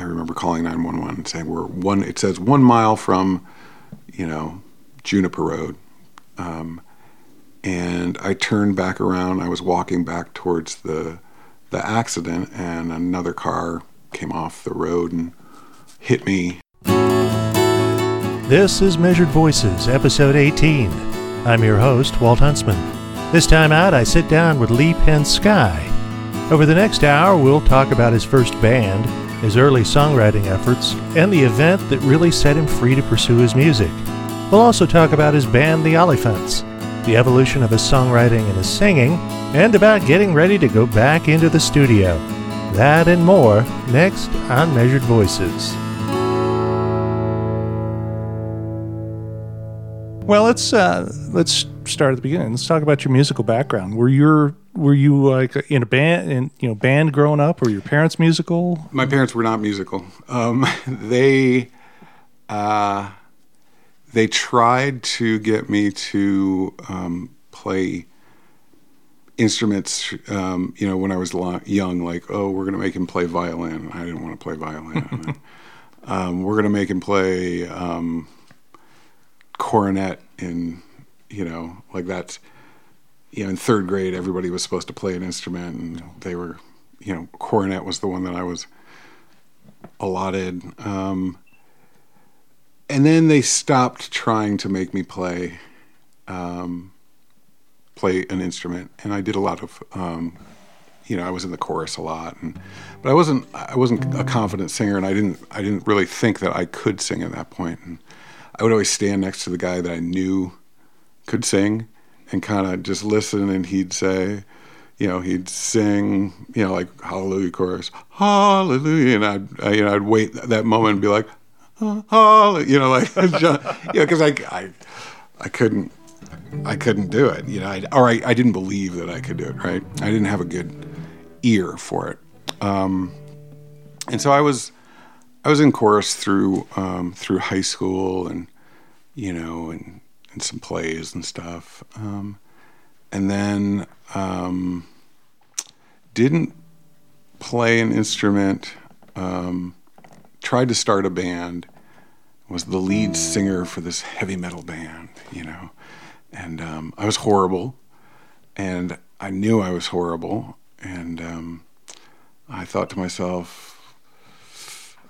I remember calling 911 and saying we're one. It says one mile from, you know, Juniper Road. Um, and I turned back around. I was walking back towards the the accident, and another car came off the road and hit me. This is Measured Voices, episode 18. I'm your host, Walt Huntsman. This time out, I sit down with Lee Penn-Sky. Over the next hour, we'll talk about his first band, his early songwriting efforts, and the event that really set him free to pursue his music. We'll also talk about his band, The Oliphants, the evolution of his songwriting and his singing, and about getting ready to go back into the studio. That and more next on Measured Voices. Well, let's uh, let's start at the beginning. Let's talk about your musical background. Were you were you like in a band in you know band growing up? Were your parents musical? My parents were not musical. Um, they uh, they tried to get me to um, play instruments. Um, you know, when I was young, like oh, we're to make him play violin. I didn't want to play violin. um, we're to make him play um, cornet in you know like that's you know in third grade everybody was supposed to play an instrument and they were you know cornet was the one that I was allotted um, and then they stopped trying to make me play um, play an instrument. And I did a lot of um, you know I was in the chorus a lot and but I wasn't I wasn't a confident singer and I didn't I didn't really think that I could sing at that point. And I would always stand next to the guy that I knew could sing and kind of just listen and he'd say, you know, he'd sing, you know, like Hallelujah chorus, Hallelujah, and I'd, I, you know, I'd wait that moment and be like, Hallelujah, you know, like, you know, because I, I, I couldn't, I couldn't do it, you know, I, or I, I didn't believe that I could do it, right? I didn't have a good ear for it, um, and so I was, I was in chorus through um, through high school and you know and, some plays and stuff, um, and then um, didn't play an instrument. Um, tried to start a band. Was the lead singer for this heavy metal band, you know, and um, I was horrible, and I knew I was horrible, and um, I thought to myself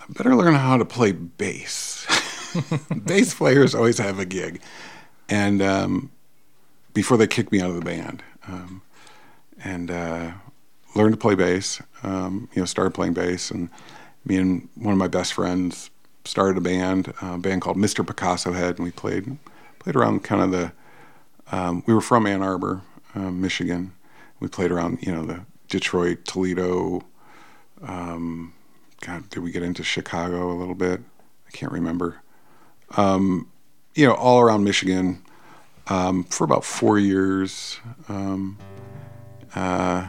I better learn how to play bass. bass players always have a gig. And um, before they kicked me out of the band, um, and uh, learned to play bass, um, you know, started playing bass. And me and one of my best friends started a band, a band called Mr. Picasso Head, and we played played around kind of the. Um, we were from Ann Arbor, uh, Michigan. We played around, you know, the Detroit, Toledo, um, God, did we get into Chicago a little bit? I can't remember. Um, you know, all around Michigan um, for about four years. Um, uh,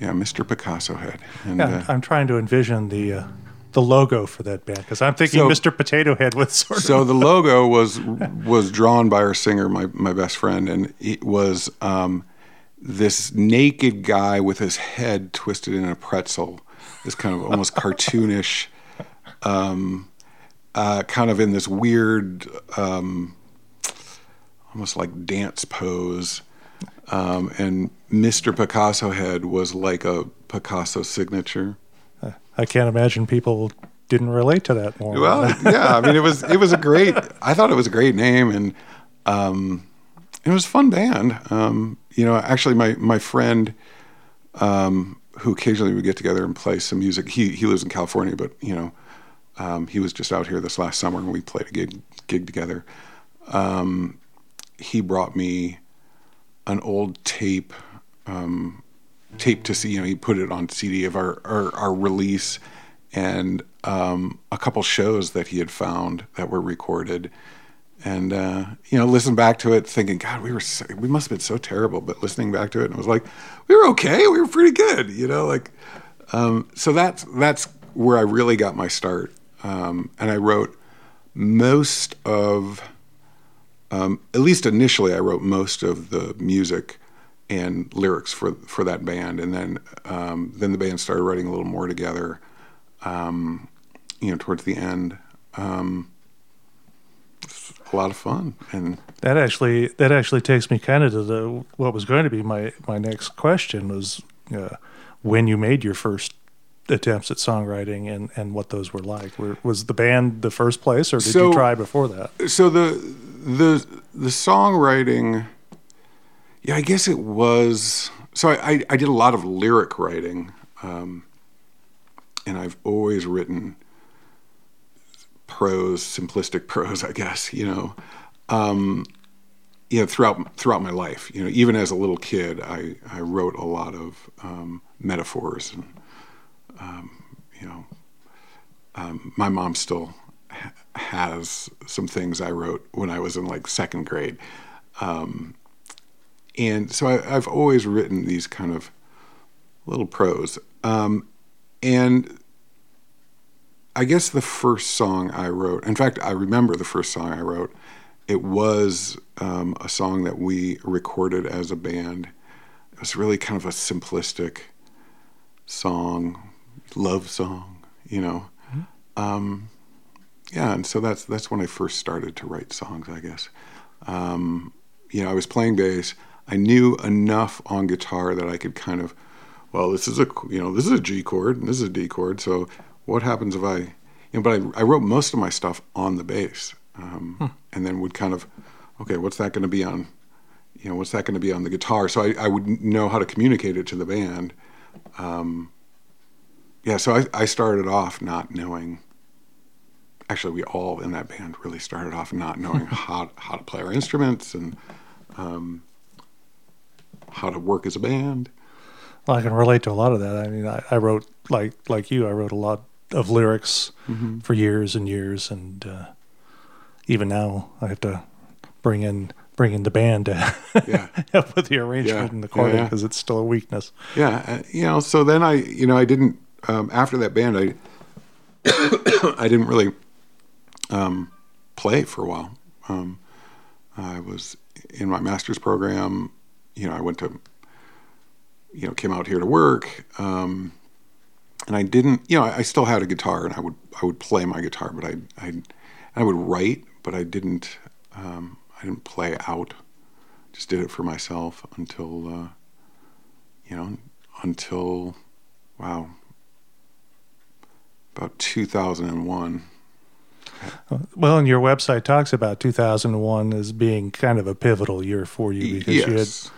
yeah, Mr. Picasso Head. And, yeah, uh, I'm trying to envision the uh, the logo for that band because I'm thinking so, Mr. Potato Head with sort so of. So the logo was was drawn by our singer, my my best friend, and it was um, this naked guy with his head twisted in a pretzel this kind of almost cartoonish, um, uh, kind of in this weird, um, almost like dance pose. Um, and Mr. Picasso Head was like a Picasso signature. I can't imagine people didn't relate to that more. Well, yeah, I mean, it was it was a great. I thought it was a great name, and um, it was a fun band. Um, you know, actually, my my friend um, who occasionally would get together and play some music. He he lives in California, but you know, um, he was just out here this last summer and we played a gig gig together. Um, he brought me an old tape um, tape to see. You know, he put it on CD of our our, our release and um, a couple shows that he had found that were recorded and uh, you know, listen back to it, thinking, God, we were so, we must have been so terrible. But listening back to it, and I was like, we were okay, we were pretty good, you know, like. Um, so that's that's where I really got my start, um, and I wrote most of, um, at least initially, I wrote most of the music and lyrics for for that band, and then um, then the band started writing a little more together. Um, you know, towards the end. Um, a lot of fun, and That actually that actually takes me kind of to the what was going to be my my next question was uh, when you made your first attempts at songwriting and and what those were like. Were, was the band the first place, or did So- you try before that? so the the the songwriting yeah i guess it was so i i, I did a lot of lyric writing um, and i've always written prose simplistic prose i guess you know um, you know throughout throughout my life you know even as a little kid i i wrote a lot of um, metaphors and um, you know um, my mom still ha- has some things I wrote when I was in like second grade. Um, and so I, I've always written these kind of little prose. Um, and I guess the first song I wrote, in fact, I remember the first song I wrote, it was um, a song that we recorded as a band. It was really kind of a simplistic song, love song, you know. Um, yeah, and so that's that's when I first started to write songs, I guess. Um, you know, I was playing bass. I knew enough on guitar that I could kind of, well, this is a you know this is a G chord and this is a D chord. So what happens if I, you know? But I, I wrote most of my stuff on the bass, um, and then would kind of, okay, what's that going to be on? You know, what's that going to be on the guitar? So I, I would know how to communicate it to the band. Um, yeah, so I, I started off not knowing actually we all in that band really started off not knowing how how to play our instruments and um, how to work as a band. Well, I can relate to a lot of that. I mean, I, I wrote like like you. I wrote a lot of lyrics Mm-hmm. for years and years, and uh, even now I have to bring in bring in the band to Yeah, help with the arrangement Yeah, and the yeah, chording yeah. because it's still a weakness. yeah, uh, you know. So then I, you know, I didn't um, after that band, I I didn't really um, play for a while. Um, I was in my master's program. You know, I went to you know came out here to work. Um, and I didn't, you know, I, I still had a guitar, and I would I would play my guitar, but I I I would write, but I didn't um, I didn't play out. Just did it for myself until uh, you know until wow about 2001. Well, and your website talks about 2001 as being kind of a pivotal year for you because yes,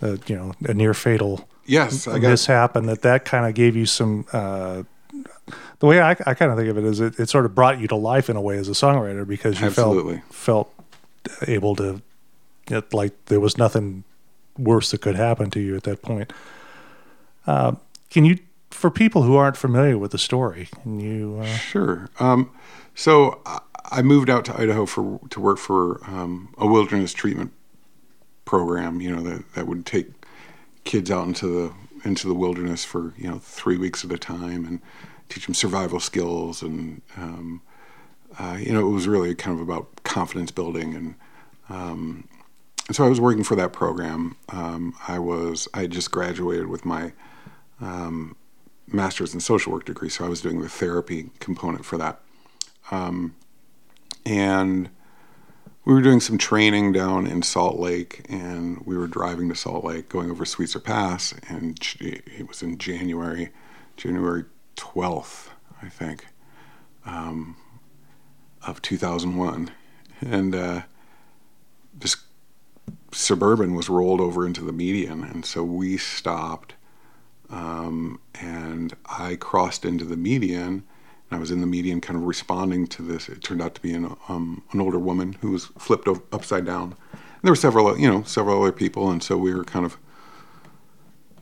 you had, uh, you know, a near fatal yes, I got mishap, and that that kind of gave you some. Uh, the way I, I kind of think of it is, it, it sort of brought you to life in a way as a songwriter because you Absolutely. felt felt able to, it, like there was nothing worse that could happen to you at that point. Uh, can you, for people who aren't familiar with the story, can you? Uh, Sure. Um, so I- moved out to Idaho for to work for um, a wilderness treatment program. You know that that would take kids out into the into the wilderness for you know three weeks at a time and teach them survival skills and um, uh, you know it was really kind of about confidence building and um, and so I was working for that program. Um, I was I just graduated with my um, master's in social work degree, so I was doing the therapy component for that. Um, and we were doing some training down in Salt Lake, and we were driving to Salt Lake, going over Sweetzer Pass, and it was in January, January twelfth, I think, um, of two thousand one, and uh, this suburban was rolled over into the median, and so we stopped um, and I crossed into the median. And I was in the median, kind of responding to this. It turned out to be an um, an older woman who was flipped upside down. And there were several, you know, several other people, and so we were kind of.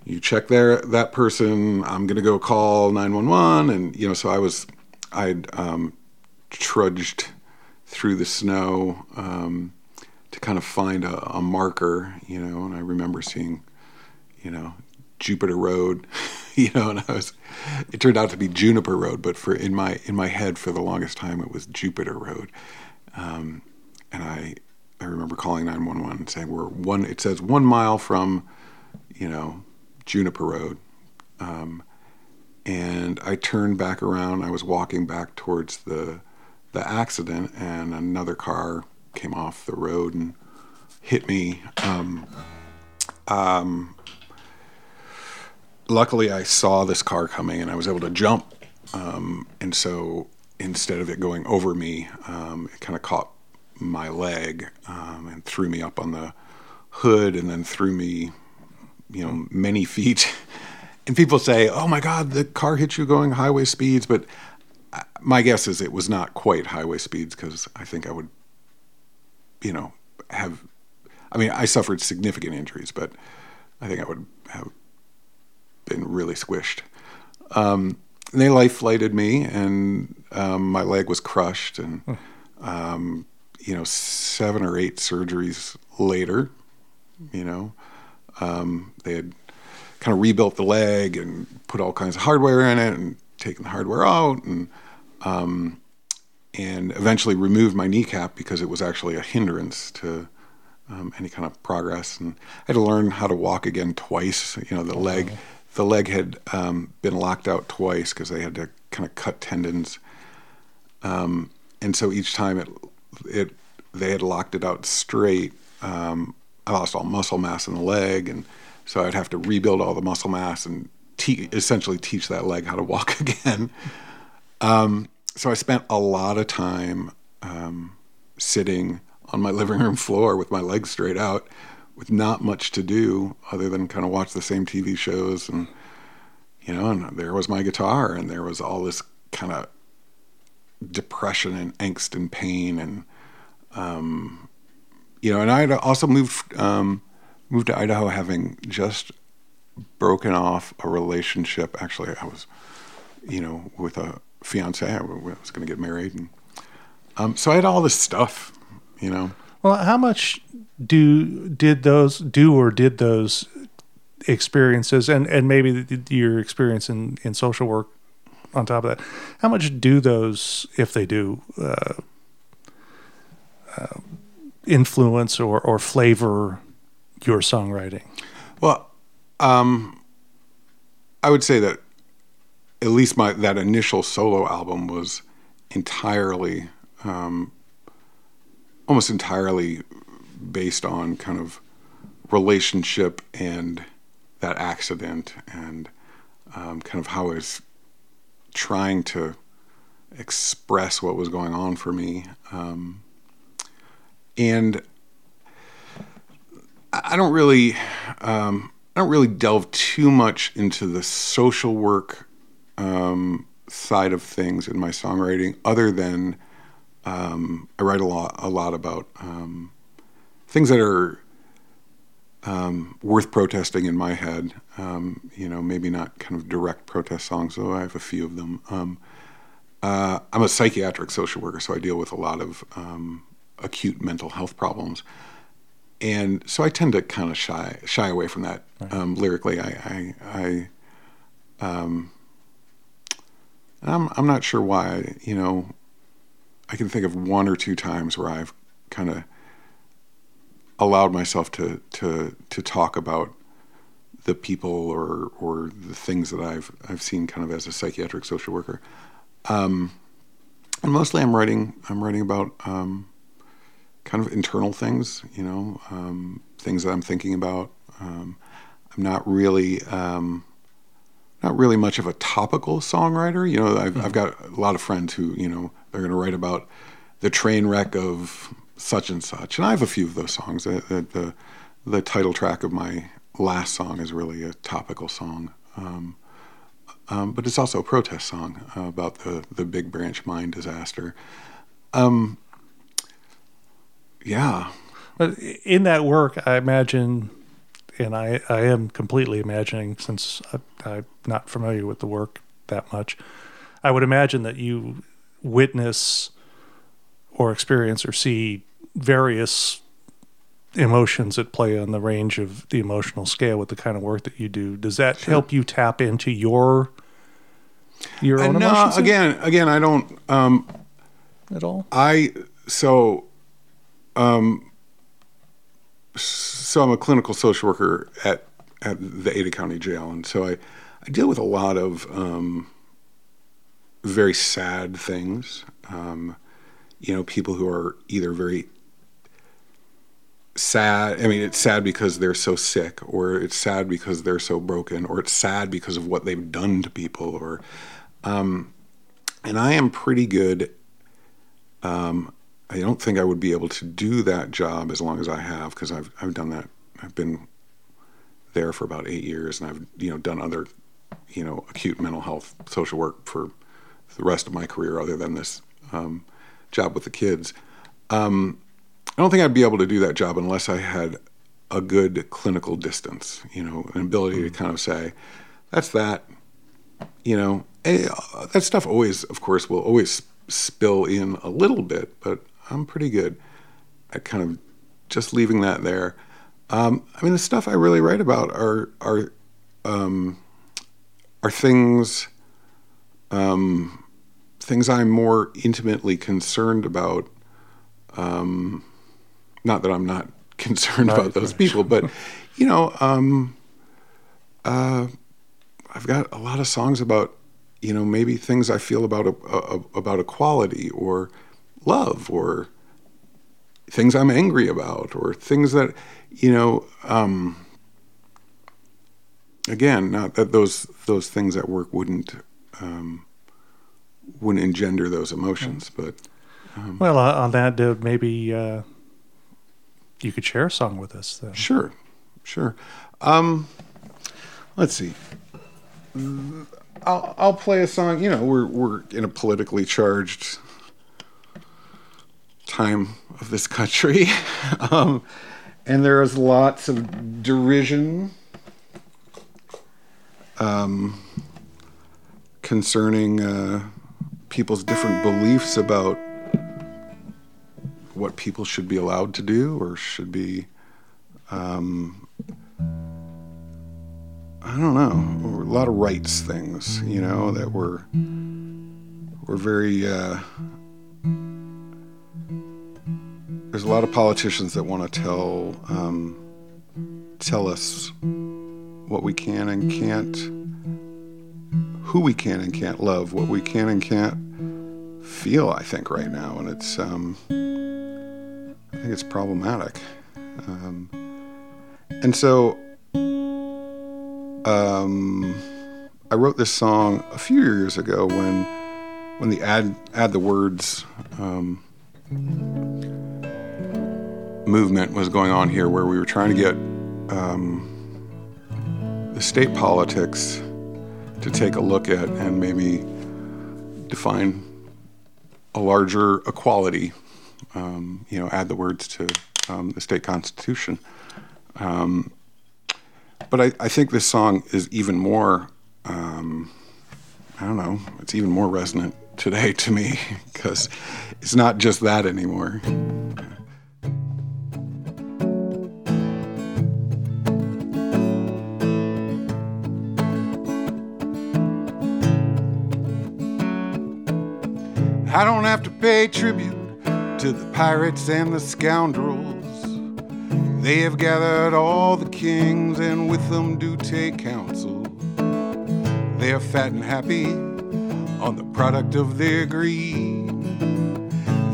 You check there that person. I'm going to go call 911, and you know, so I was, I'd um, trudged through the snow um, to kind of find a, a marker, you know, and I remember seeing, you know, Jupiter Road, you know, and I was it turned out to be Juniper Road, but for in my in my head for the longest time it was Jupiter Road. Um, and I I remember calling 911 and saying we're one it says 1 mile from, you know, Juniper Road. Um, and I turned back around. I was walking back towards the the accident, and another car came off the road and hit me. Um, um, luckily, I saw this car coming, and I was able to jump. Um, and so instead of it going over me, um, it kind of caught my leg um, and threw me up on the hood, and then threw me, you know, many feet. and people say, "Oh my God, the car hit you going highway speeds," but uh, my guess is it was not quite highway speeds because I think I would, you know, have. I mean, I suffered significant injuries, but I think I would have been really squished. Um, they life flighted me, and um, my leg was crushed, and um, you know, seven or eight surgeries later, you know, um, they had kind of rebuilt the leg and put all kinds of hardware in it, and taken the hardware out, and um, and eventually removed my kneecap because it was actually a hindrance to um, any kind of progress. And I had to learn how to walk again twice. You know, the leg the leg had um, been locked out twice because they had to kind of cut tendons, um, and so each time it it they had locked it out straight. Um, I lost all muscle mass in the leg, and so I'd have to rebuild all the muscle mass and te- essentially teach that leg how to walk again. Um, so I spent a lot of time um, sitting on my living room floor with my legs straight out with not much to do other than kind of watch the same TV shows and you know and there was my guitar and there was all this kind of depression and angst and pain and um, you know and I had also moved um, moved to Idaho having just broken off a relationship. Actually I was you know with a fiance I was going to get married and um, so I had all this stuff you know well, how much do did those do or did those experiences and and maybe your experience in in social work on top of that how much do those if they do uh, uh, influence or or flavor your songwriting? Well um, i would say that at least my that initial solo album was entirely um, almost entirely based on kind of relationship and that accident and um, kind of how I was trying to express what was going on for me. Um, and I don't really, um, I don't really delve too much into the social work um, side of things in my songwriting, other than um, I write a lot, a lot about um, things that are um, worth protesting in my head. Um, you know, maybe not kind of direct protest songs, though I have a few of them. Um, uh, I'm a psychiatric social worker, so I deal with a lot of um, acute mental health problems, and so I tend to kind of shy shy away from that right. lyrically. I, I, I I'm I'm not sure why. You know, I can think of one or two times where I've kind of allowed myself to to to talk about the people or or the things that I've I've seen kind of as a psychiatric social worker. Um, and mostly I'm writing I'm writing about um, kind of internal things, you know, um, things that I'm thinking about. Um, I'm not really um, not really much of a topical songwriter. You know, I've, mm-hmm. I've got a lot of friends who you know they're going to write about the train wreck of such and such, and I have a few of those songs. The, the, the title track of my last song is really a topical song, um, um, but it's also a protest song uh, about the the Big Branch mine disaster. Um, yeah, but in that work, I imagine, and I I am completely imagining since I, I'm not familiar with the work that much. I would imagine that you witness or experience or see various emotions at play on the range of the emotional scale with the kind of work that you do. Does that sure. help you tap into your your own uh, no, emotions? Again, again, I don't um, at all. I so um, so I'm a clinical social worker at at the Ada County Jail, and so I I deal with a lot of um, very sad things. Um, you know, people who are either very sad. I mean, it's sad because they're so sick, or it's sad because they're so broken, or it's sad because of what they've done to people, or um, and I am pretty good. Um, I don't think I would be able to do that job as long as I have because I've I've done that. I've been there for about eight years, and I've you know done other you know acute mental health social work for the rest of my career, other than this um, job with the kids. Um, I don't think I'd be able to do that job unless I had a good clinical distance, you know, an ability to kind of say, that's that, you know, eh, that stuff always, of course, will always spill in a little bit, but I'm pretty good at kind of just leaving that there. Um, I mean, the stuff I really write about are are um, are things um, things I'm more intimately concerned about. Um, not that I'm not concerned about those people, but you know, um, uh, I've got a lot of songs about you know maybe things I feel about a, a, about equality or love or things I'm angry about or things that you know. Um, again, not that those those things at work wouldn't um, wouldn't engender those emotions, but um, well, uh, on that note, maybe uh, you could share a song with us. Then. Sure, sure. Um, let's see. I'll, I'll play a song. You know, we're we're in a politically charged time of this country, um, and there is lots of derision um, concerning uh, people's different beliefs about what people should be allowed to do or should be um, I don't know, a lot of rights things, you know, that were were very. Uh, there's a lot of politicians that want to tell um, tell us what we can and can't, who we can and can't love, what we can and can't feel. I think right now, and it's. Um, I think it's problematic. Um, and so um, I wrote this song a few years ago when when the add add the words um, movement was going on here, where we were trying to get um, state politics to take a look at and maybe define a larger equality um, you know, add the words to um, the state constitution. Um, but I, I, think this song is even more, um, I don't know, it's even more resonant today to me because it's not just that anymore. I don't have to pay tribute to the pirates and the scoundrels. They have gathered all the kings and with them do take counsel. They are fat and happy on the product of their greed.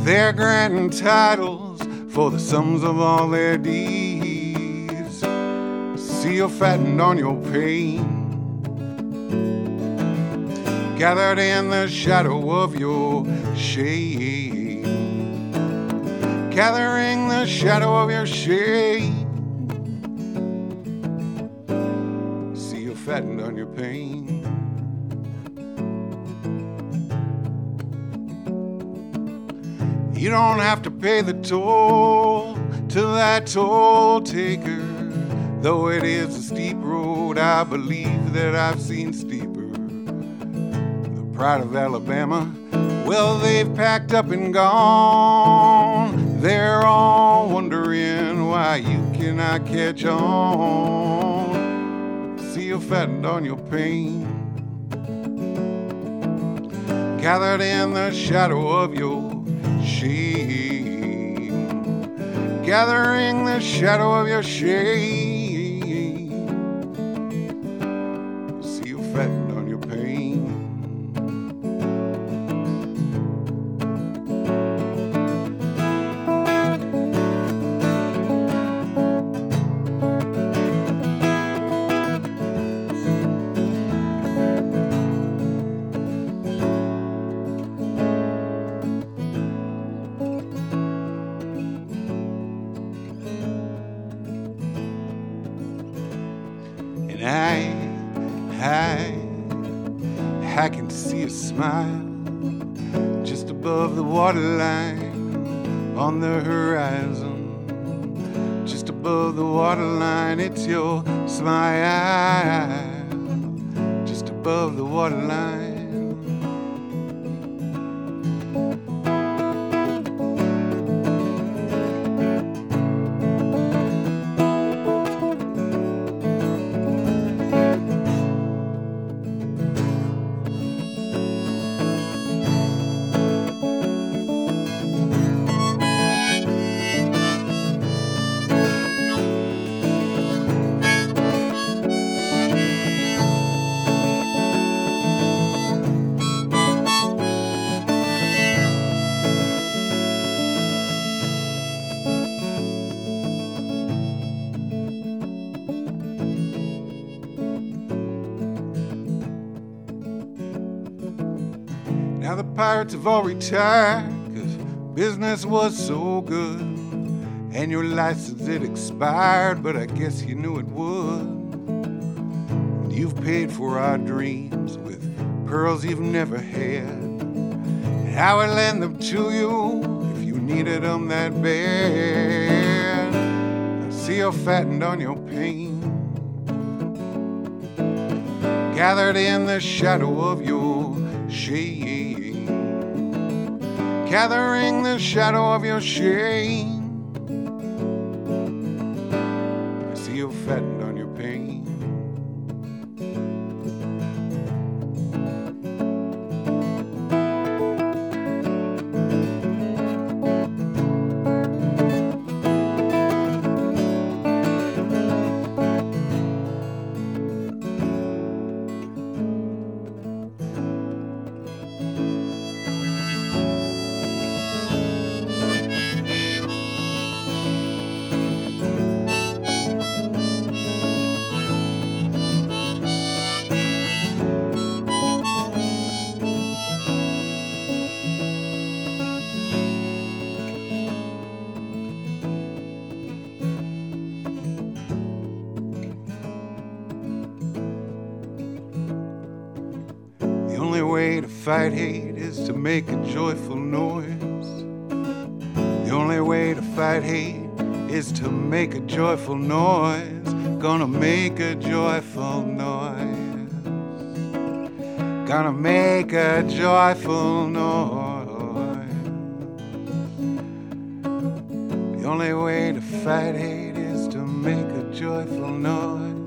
They're granting titles for the sums of all their deeds. See you fattened on your pain gathered in the shadow of your shade gathering the shadow of your shade. See you fattened on your pain. You don't have to pay the toll to that toll taker. Though it is a steep road, I believe that I've seen steeper. Pride of Alabama, well, they've packed up and gone. They're all wondering why you cannot catch on. See you fattened on your pain. Gathered in the shadow of your shame. Gathering the shadow of your shame. Pirates have all cause business was so good. And your license it expired, but I guess you knew it would. You've paid for our dreams with pearls you've never had. And I would lend them to you if you needed them that bad. I see you're fattened on your pain gathered in the shadow of your shade, gathering the shadow of your shame. I see you fattened on your fight hate is to make a joyful noise. The only way to fight hate is to make a joyful noise. Gonna make a joyful noise. Gonna make a joyful noise. The only way to fight hate is to make a joyful noise.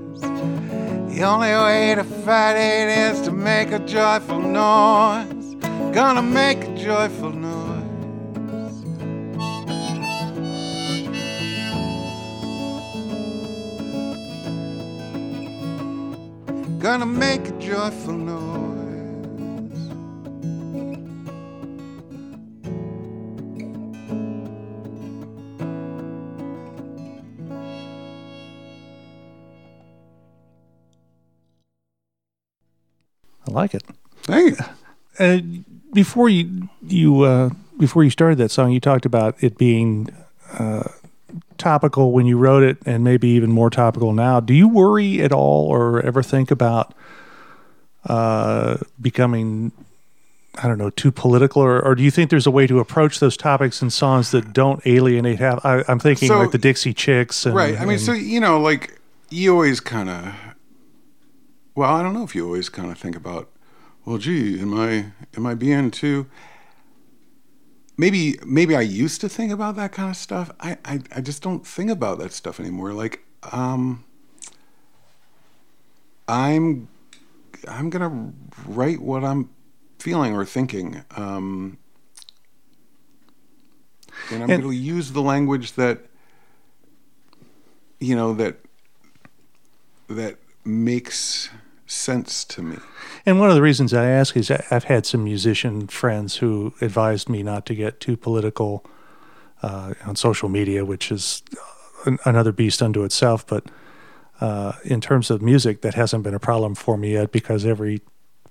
The only way to fight it is to make a joyful noise. Gonna make a joyful noise. Gonna make a joyful noise. Like it. Thank you. Uh, before you you uh, before you started that song, you talked about it being uh, topical when you wrote it, and maybe even more topical now. Do you worry at all, or ever think about uh, becoming, I don't know, too political, or, or do you think there's a way to approach those topics in songs that don't alienate? Half, I, I'm thinking So- like the Dixie Chicks, and, right. I mean, and- so you know, like you always kind of. Well, I don't know if you always kind of think about. Well, gee, am I am I being too? Maybe maybe I used to think about that kind of stuff. I I, I just don't think about that stuff anymore. Like, um, I'm I'm gonna write what I'm feeling or thinking. Um, and I'm And- going to use the language that you know that that makes sense to me. And one of the reasons I ask is I've had some musician friends who advised me not to get too political uh, on social media, which is another beast unto itself. But uh, in terms of music, that hasn't been a problem for me yet because every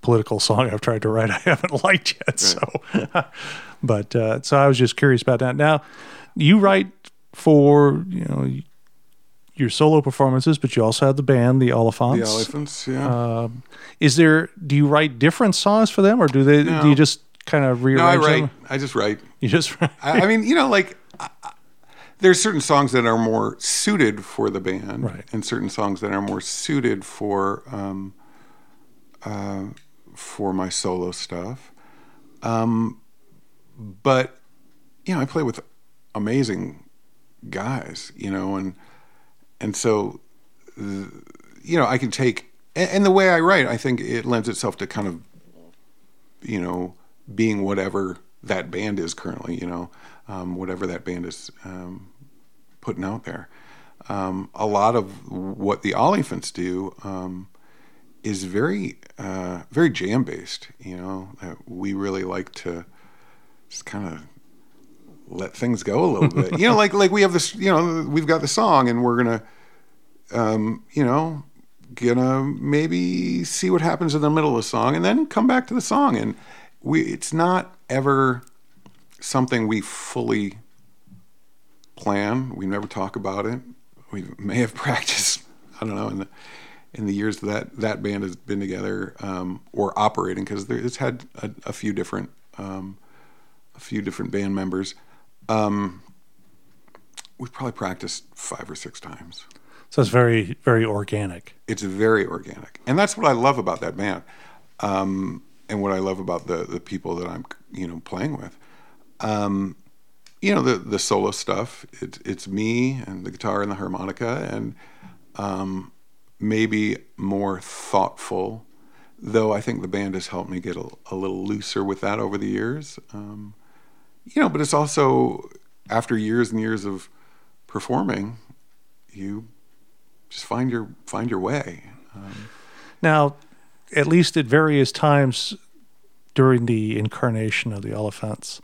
political song I've tried to write I haven't liked yet. So, but uh, so I was just curious about that. Now, you write for you know your solo performances, but you also have the band, the Oliphants. The Oliphants, yeah. Um, is there? Do you write different songs for them, or do they? No. Do you just kind of rearrange? no, I write. them? I just write. You just write. I, I mean, you know, like I- I- there's certain songs that are more suited for the band, Right. and certain songs that are more suited for um, uh, for my solo stuff. Um, but you know, I play with amazing guys, you know, and and so you know, I can take and, the way I write, I think it lends itself to kind of you know, being whatever that band is currently, you know, um, whatever that band is um, putting out there. Um, a lot of what the Oliphants do um, is very, uh, very jam based. You know, we really like to just kind of let things go a little bit. You know, like like we have this. You know, we've got the song, and we're gonna, um, you know, gonna maybe see what happens in the middle of the song and then come back to the song and we it's not ever something we fully plan we never talk about it we may have practiced i don't know in the in the years that that band has been together um, or operating because it's had a, a few different um, a few different band members um, we've probably practiced five or six times So it's very, very organic. it's very organic, and that's what I love about that band, um, and what I love about the the people that I'm you know playing with. Um, you know the the solo stuff. It's it's me and the guitar and the harmonica, and um, maybe more thoughtful. Though I think the band has helped me get a, a little looser with that over the years. Um, you know, but it's also after years and years of performing, you just find your find your way. Now, at least at various times during the incarnation of the Oliphants,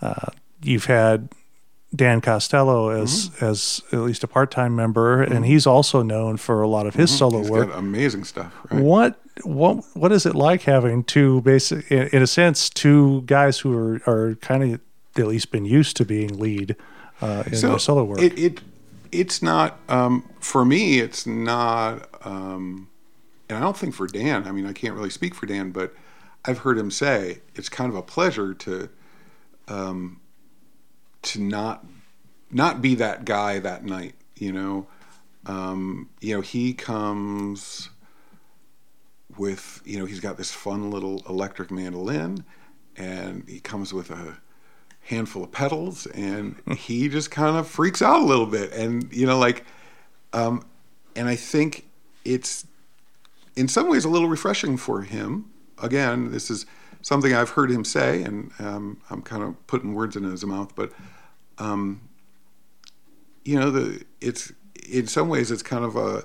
uh, you've had Dan Costello as Mm-hmm. as at least a part time member, and he's also known for a lot of his solo Mm-hmm. He's work. got amazing stuff. Right? What what what is it like having two basic, in, in a sense, two guys who are are kind of at least been used to being lead uh, in their solo work? It, it it's not um, for me. It's not, um, and I don't think for Dan. I mean, I can't really speak for Dan, but I've heard him say it's kind of a pleasure to um, to not not be that guy that night. You know, um, you know he comes with you know he's got this fun little electric mandolin, and he comes with a handful of pedals and he just kind of freaks out a little bit and you know like um and i think it's in some ways a little refreshing for him again this is something i've heard him say and um, i'm kind of putting words in his mouth but um you know the it's in some ways it's kind of a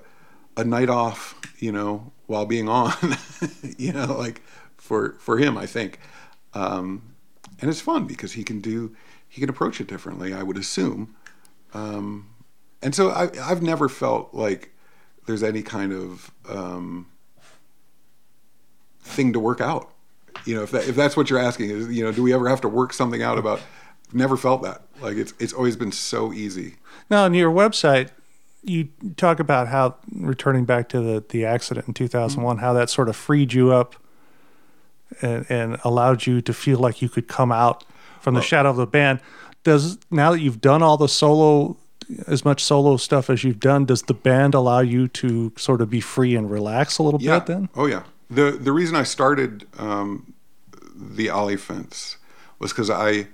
a night off you know while being on you know like for for him i think. Um and it's fun because he can do he can approach it differently i would assume. Um, and so I, i've never felt like there's any kind of um, thing to work out. You know if, that, if that's what you're asking is you know do we ever have to work something out about never felt that like it's it's always been so easy Now, on your website, you talk about how returning back to the, the accident in 2001, how that sort of freed you up and, and allowed you to feel like you could come out from the shadow of the band. Does now that you've done all the solo, as much solo stuff as you've done, does the band allow you to sort of be free and relax a little yeah bit then? oh yeah the the reason i started um, the Oliphants was because i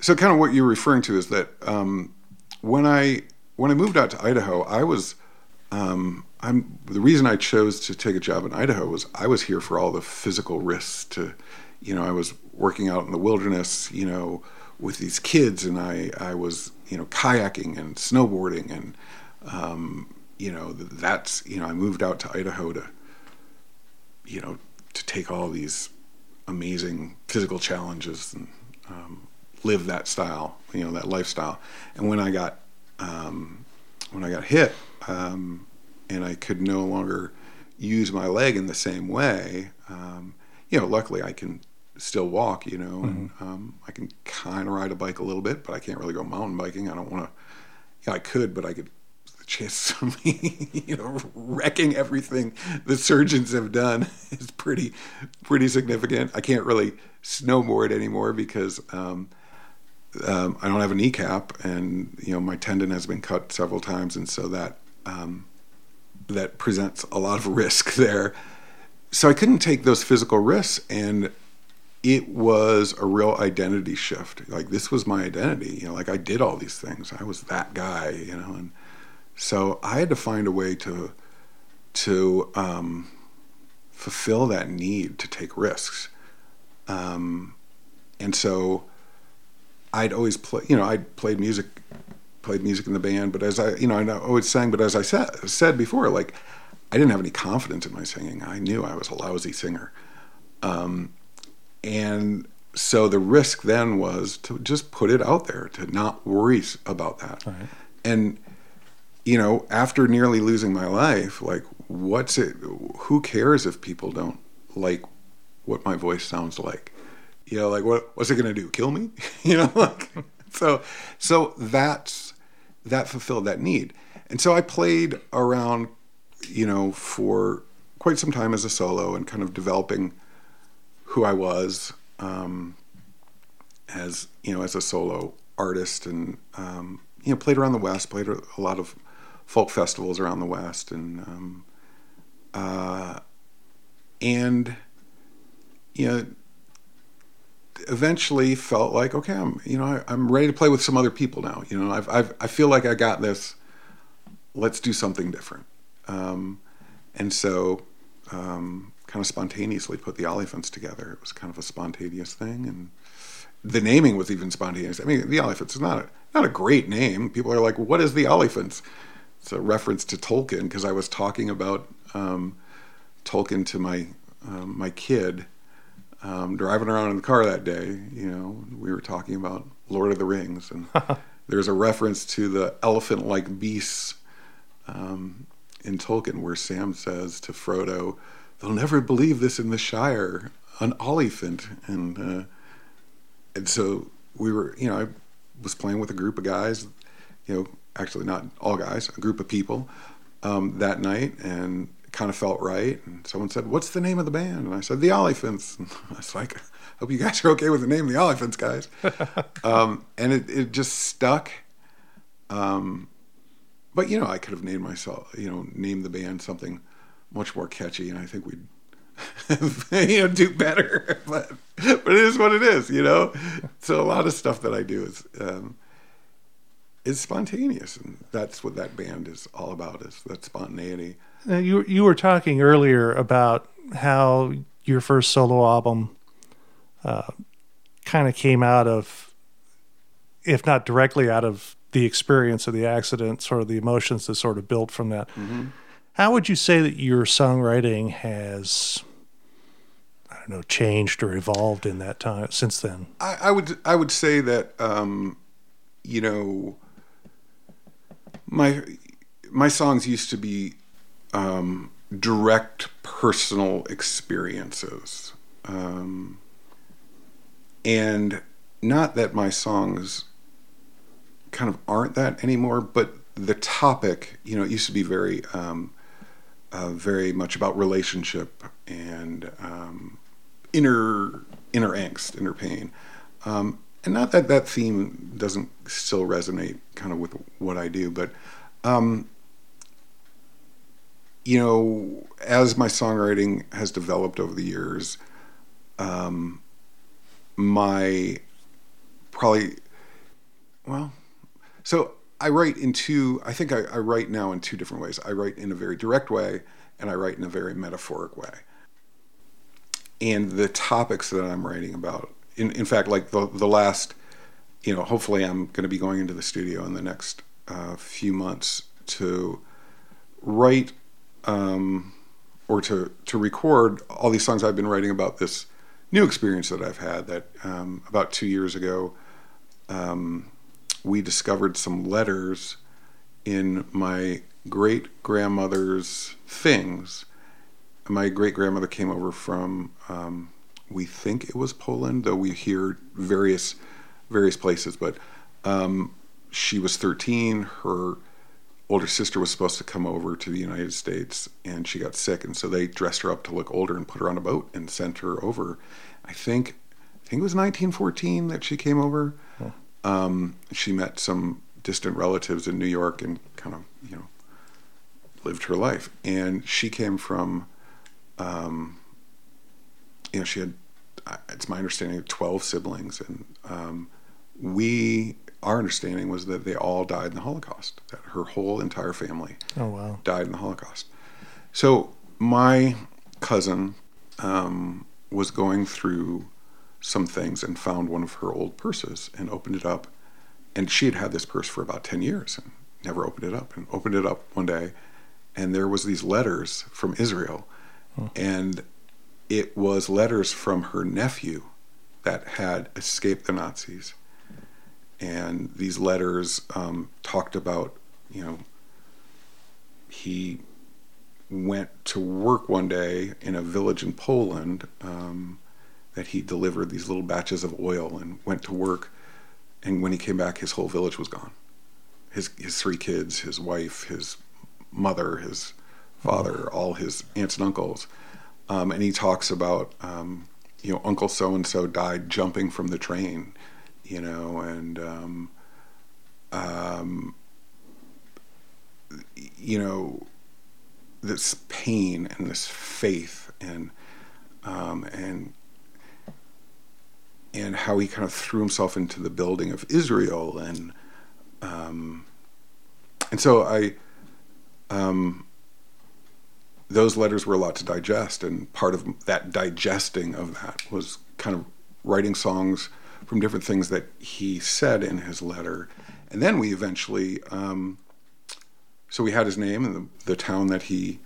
so kind of what you're referring to is that um, when I when I moved out to Idaho, I was um, I'm the reason I chose to take a job in Idaho was I was here for all the physical risks. To you know, I was working out in the wilderness, you know, with these kids, and I I was you know kayaking and snowboarding, and um, you know that's you know I moved out to Idaho to you know to take all these amazing physical challenges and um, live that style, you know, that lifestyle. And when I got um, when I got hit, um, and I could no longer use my leg in the same way, um, you know, luckily I can still walk, you know, and um, I can kind of ride a bike a little bit, but I can't really go mountain biking. I don't want to. Know, I could, but I could chances of me, you know, wrecking everything the surgeons have done is pretty, pretty significant. I can't really snowboard anymore because um, um, I don't have a kneecap, and you know my tendon has been cut several times, and so that um, that presents a lot of risk there. So I couldn't take those physical risks, and it was a real identity shift. Like this was my identity. You know, like I did all these things. I was that guy. You know, and so I had to find a way to to um, fulfill that need to take risks. Um, and so I'd always play. You know, I played music, played music in the band. But as I, you know, I always sang. But as I said said before, like I didn't have any confidence in my singing. I knew I was a lousy singer. Um, and so the risk then was to just put it out there, to not worry about that. Right. And you know, after nearly losing my life, like what's it who cares if people don't like what my voice sounds like? You know, like what what's it gonna do? Kill me? you know, like so so that's that fulfilled that need. And so I played around, you know, for quite some time as a solo and kind of developing who I was um, as you know as a solo artist, and um, you know played around the West, played a lot of folk festivals around the West, and um, uh, and you know eventually felt like okay, I'm you know I, am ready to play with some other people now. You know I've, I've I feel like I got this. Let's do something different. Um, and so um, kind of spontaneously put the Oliphants together. It was kind of a spontaneous thing, and the naming was even spontaneous. I mean, the Oliphants is not a, not a great name. People are like, "What is the Oliphants?" It's a reference to Tolkien because I was talking about um, Tolkien to my um, my kid um, driving around in the car that day. You know, we were talking about Lord of the Rings, and there's a reference to the elephant-like beasts um, in Tolkien where Sam says to Frodo they'll never believe this in the Shire, an Oliphant, and uh, and so we were, you know, I was playing with a group of guys, you know, actually not all guys, a group of people um, that night, and kind of felt right. And someone said, "What's the name of the band?" And I said, "The Oliphants." And I was like, "Hope you guys are okay with the name, The Oliphants, guys." um, and it it just stuck. Um, but you know, I could have named myself, you know, named the band something much more catchy, and I think we'd you know do better. but but it is what it is, you know. So a lot of stuff that I do is um, is spontaneous, and that's what that band is all about. Is that spontaneity. Now, you you were talking earlier about how your first solo album uh, kind of came out of, if not directly out of the experience of the accident, sort of the emotions that sort of built from that. Mm-hmm. How would you say that your songwriting has, I don't know, changed or evolved in that time since then? I, I would I would say that um, you know my my songs used to be um, direct personal experiences, um, and not that my songs kind of aren't that anymore, but the topic, you know, it used to be very um, uh, very much about relationship and um, inner inner angst, inner pain. Um, and not that that theme doesn't still resonate kind of with what I do, but um, you know, as my songwriting has developed over the years, um, my probably well, so I write in two. I think I, I, write now in two different ways. I write in a very direct way, and I write in a very metaphoric way. And the topics that I'm writing about, in in fact, like the the last, you know, hopefully I'm going to be going into the studio in the next uh, few months to write um, or to to record all these songs I've been writing about this new experience that I've had. That um, about two years ago. Um, we discovered some letters in my great grandmother's things. My great grandmother came over from, um, we think it was Poland, though we hear various various places. But um, she was 13. Her older sister was supposed to come over to the United States and she got sick and so they dressed her up to look older and put her on a boat and sent her over. I think I think it was 1914 that she came over. Um, she met some distant relatives in New York and kind of you know lived her life. And she came from, um, you know, she had it's my understanding 12 siblings and um, we our understanding was that they all died in the Holocaust, that her whole entire family Oh wow. died in the Holocaust. So my cousin um, was going through some things and found one of her old purses and opened it up. And she had had this purse for about 10 years and never opened it up. And opened it up one day, and there was these letters from Israel. And it was letters from her nephew that had escaped the Nazis. And these letters um, talked about, you know, he went to work one day in a village in Poland um, that he delivered these little batches of oil and went to work. And when he came back, his whole village was gone. His his three kids, his wife, his mother, his father, all his aunts and uncles. Um, and he talks about, um, you know, Uncle so and so died jumping from the train, you know, and um, um, you know, this pain and this faith and um, and and how he kind of threw himself into the building of Israel and um, and so I um, those letters were a lot to digest and part of that digesting of that was kind of writing songs from different things that he said in his letter and then we eventually um, so we had his name and the, the town that he,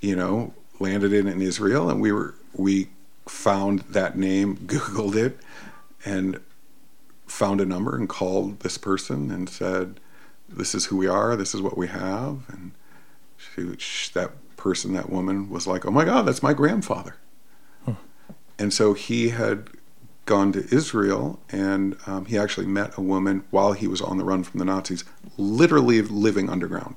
you know, landed in in Israel, and we were we found that name, Googled it, and found a number and called this person and said, "This is who we are. This is what we have." And she, she, that person, that woman, was like, "Oh my God, that's my grandfather." And so he had gone to Israel, and um, he actually met a woman while he was on the run from the Nazis, literally living underground.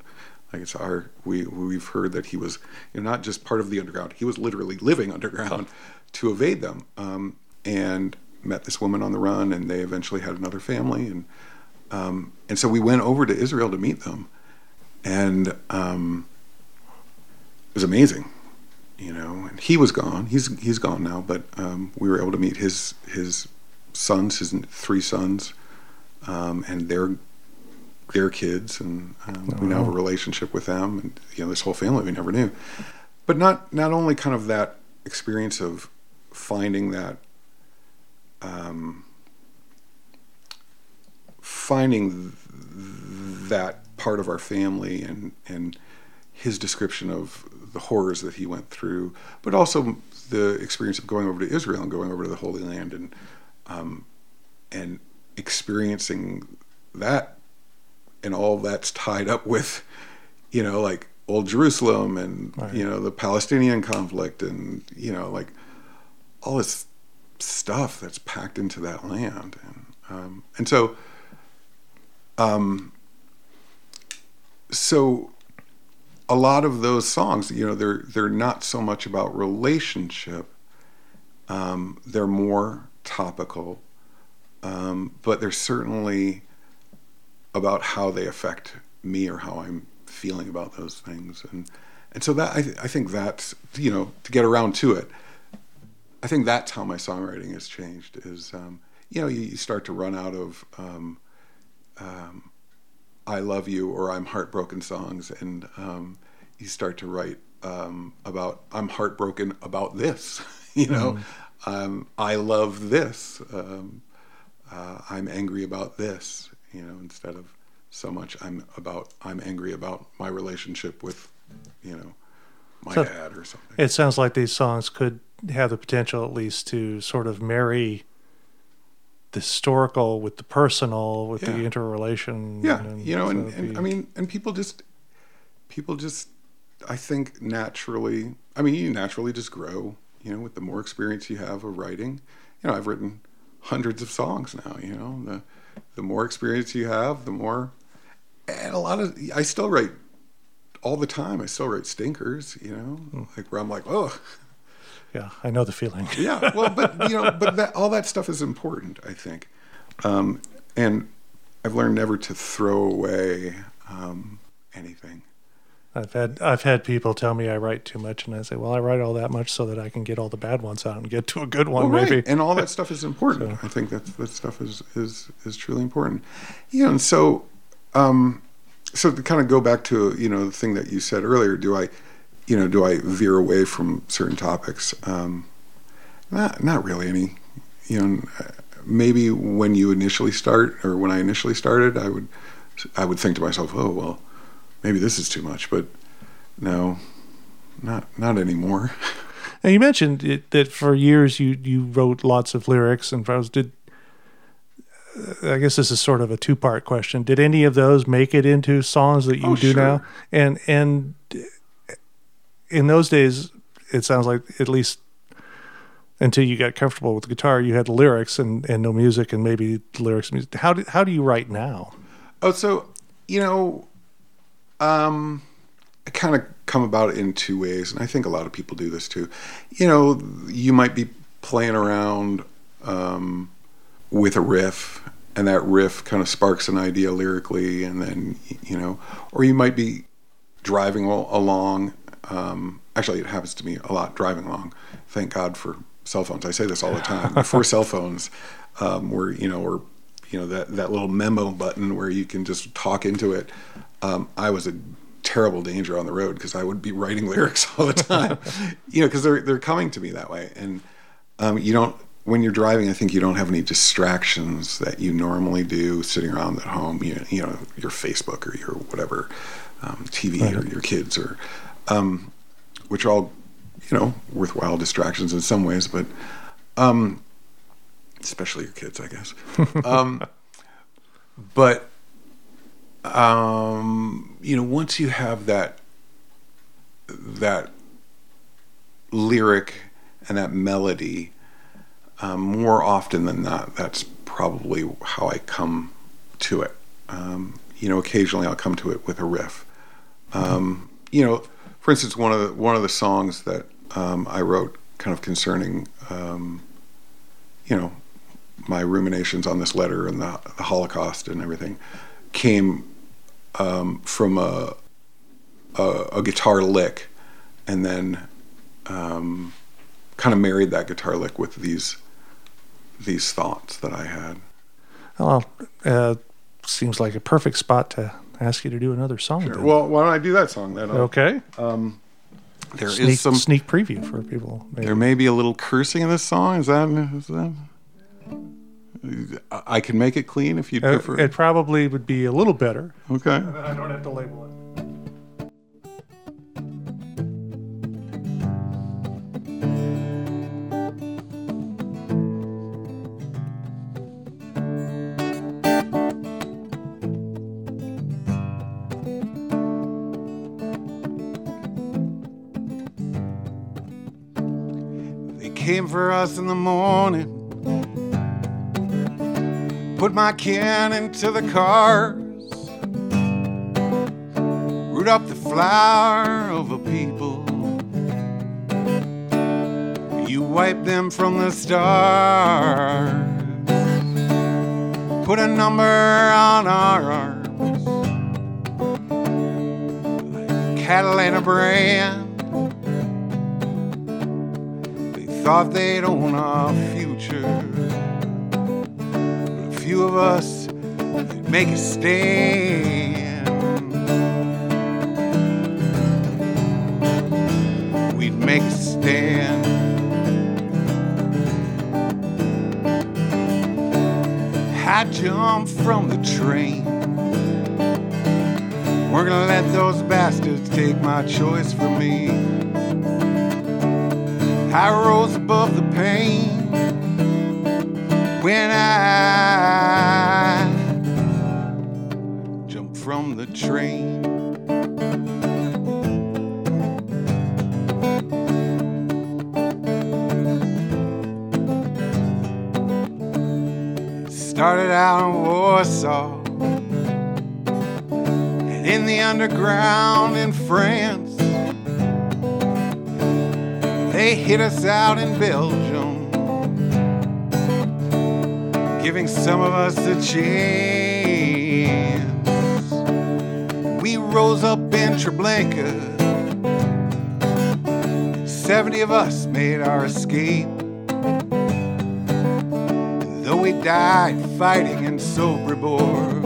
Like it's our we we've heard that he was you know, not just part of the underground; he was literally living underground to evade them. Um, and met this woman on the run, and they eventually had another family, and um, and so we went over to Israel to meet them, and um, it was amazing, you know. And he was gone; he's he's gone now, but um, we were able to meet his his sons, his three sons, um, and their their kids, and um, we now have a relationship with them, and you know this whole family we never knew. But not not only kind of that experience of finding that, um, finding th- that part of our family, and and his description of the horrors that he went through, but also the experience of going over to Israel and going over to the Holy Land, and um, and experiencing that and all that's tied up with, you know, like old Jerusalem and Right. you know the Palestinian conflict and you know like all this stuff that's packed into that land and um, and so um, so a lot of those songs you know they're they're not so much about relationship um, they're more topical um, but they're certainly about how they affect me or how I'm feeling about those things, and and so that I, th- I think that's you know to get around to it, I think that's how my songwriting has changed. Is um, you know you, you start to run out of um, um, I love you or I'm heartbroken songs, and um, you start to write um, about I'm heartbroken about this, you know, um, I love this. Um, uh, I'm angry about this, you know, instead of so much I'm about I'm angry about my relationship with, you know, my So- dad or something. It sounds like these songs could have the potential, at least, to sort of marry the historical with the personal, with the interrelation. yeah, and you know, so and, and be- I mean, and people just people just I think naturally. I mean, you naturally just grow. You know, with the more experience you have of writing. You know, I've written hundreds of songs now. You know, the the more experience you have, the more. And a lot of I still write all the time. I still write stinkers, you know, hmm. like where I'm like, oh, Yeah, I know the feeling. yeah. Well, but you know, but that all that stuff is important, I think, um, and I've learned never to throw away um, anything. I've had I've had people tell me I write too much, and I say, well, I write all that much so that I can get all the bad ones out and get to a good one, Well, right. maybe. And all that stuff is important. I think that that stuff is is is truly important. Yeah, and so um, so to kind of go back to you know the thing that you said earlier, do I, you know, do I veer away from certain topics? Um, not not really any. You know, maybe when you initially start or when I initially started, I would I would think to myself, oh well, maybe this is too much, but no, not not anymore. And you mentioned it, that for years you you wrote lots of lyrics and prose. Did I guess this is sort of a two part question? Did any of those make it into songs that you Oh, do sure. now? And and in those days, it sounds like at least until you got comfortable with the guitar, you had lyrics and, and no music, and maybe lyrics. Music. How do how do you write now? Oh, so you know, um, I kind of come about it in two ways, and I think a lot of people do this too. You know, you might be playing around um, with a riff, and that riff kind of sparks an idea lyrically, and then you know, or you might be driving along. Um, actually, it happens to me a lot driving along. Thank God for cell phones. I say this all the time. Before cell phones, um, were you know, or you know that that little memo button where you can just talk into it. Um, I was a terrible danger on the road because I would be writing lyrics all the time. you know, because they're they're coming to me that way, and um, you don't when you're driving. I think you don't have any distractions that you normally do sitting around at home. You you know, your Facebook or your whatever um, TV or your kids or um, which are all you know worthwhile distractions in some ways, but um, especially your kids, I guess. um, but um, you know, once you have that that lyric and that melody, um, more often than not, that's probably how I come to it. Um, you know, occasionally I'll come to it with a riff. Um, you know, for instance, one of the one of the songs that um, I wrote, kind of concerning, um, you know, my ruminations on this letter and the, the Holocaust and everything, came um, from a, a a guitar lick, and then um, kind of married that guitar lick with these these thoughts that I had. Well, uh, seems like a perfect spot to ask you to do another song. then. Well, why don't I do that song then? okay. There is Sneak, some. sneak preview for people. maybe. There may be a little cursing in this song. Is that? Is that? I I can make it clean if you Uh, prefer. it probably would be a little better. okay. I don't have to label it. Came for us in the morning. Put my can into the cars. Root up the flower of a people. You wipe them from the stars. Put a number on our arms. Like cattle and a brand. Thought they'd own our future. But a few of us make a stand. We'd make a stand. I jumped from the train. We're gonna let those bastards take my choice from me. I rose above the pain when I jumped from the train. Started out in Warsaw and in the underground in France. They hit us out in Belgium, giving some of us a chance. We rose up in Treblinka. 70 of us made our escape. Though we died fighting in Sobibor,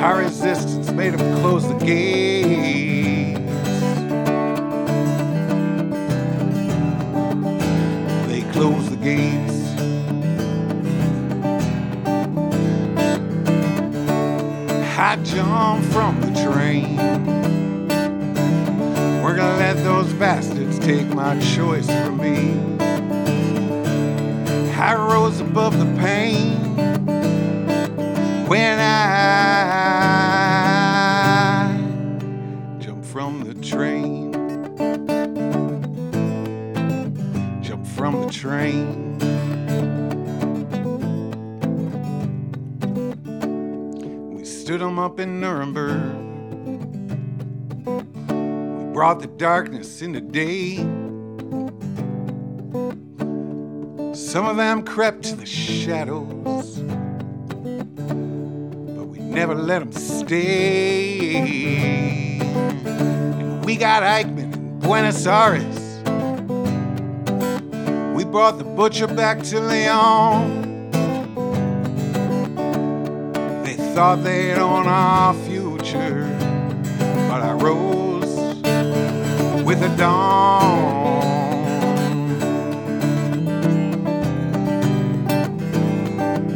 our resistance made them close the gates. Gates. I jumped from the train. We're gonna let those bastards take my choice from me. I rose above the pain when I from the train. We stood 'em up in Nuremberg. We brought the darkness into day. Some of them crept to the shadows, but we never let them stay. And we got Eichmann in Buenos Aires. Brought the butcher back to Leon. They thought they'd own our future, but I rose with the dawn.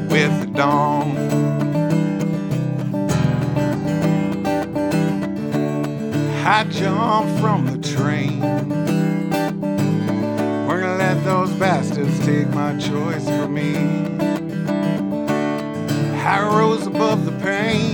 With the dawn. I jumped from the train. Bastards take my choice from me. Rose above the pain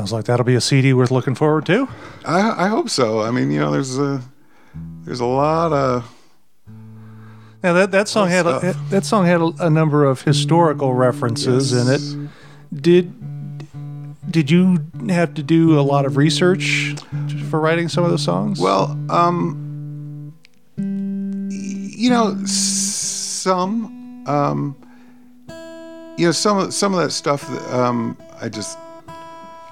Sounds like that'll be a CD worth looking forward to. I, I hope so. I mean, you know, there's a there's a lot of Now that that song had a, that song had a, a number of historical references in it. Did did you have to do a lot of research for writing some of the songs? Well, um, you know, some, um, you know, some of some of that stuff. That, um, I just,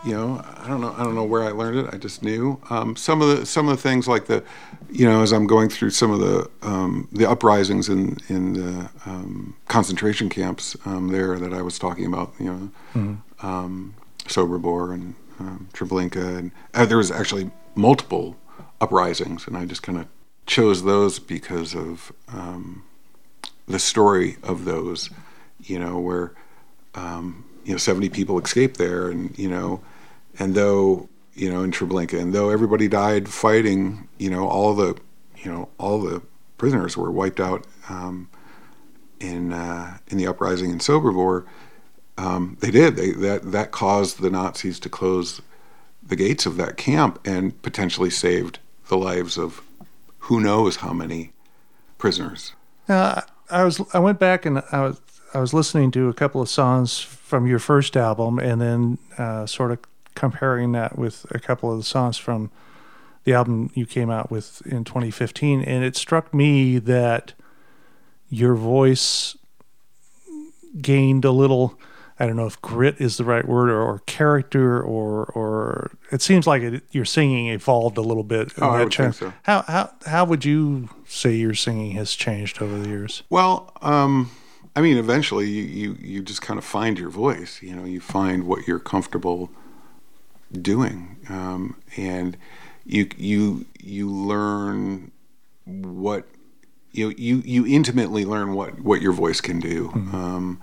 you know, I don't know, I don't know where I learned it. I just knew. Um, some of the some of the things like the, you know, as I'm going through some of the um, the uprisings in in the um, concentration camps um, there that I was talking about. You know, um, Sobibor and um, Treblinka, and uh, there was actually multiple uprisings, and I just kind of chose those because of um, the story of those. You know, where um, you know 70 people escaped there, and you know, and though you know in Treblinka, and though everybody died fighting, you know, all the you know all the prisoners were wiped out um, in uh, in the uprising in Sobibor um, they did. They, that that caused the Nazis to close the gates of that camp and potentially saved the lives of who knows how many prisoners. Uh, I was I went back and I was I was listening to a couple of songs from your first album, and then uh, sort of comparing that with a couple of the songs from the album you came out with in 2015, and it struck me that your voice gained a little. I don't know if grit is the right word, or, or character, or or it seems like it, your singing evolved a little bit. in Oh, I would think so. How how how would you say your singing has changed over the years? Well, um, I mean, eventually you, you you just kind of find your voice. You know, you find what you're comfortable doing, um, and you you you learn what you you you intimately learn what what your voice can do. Um,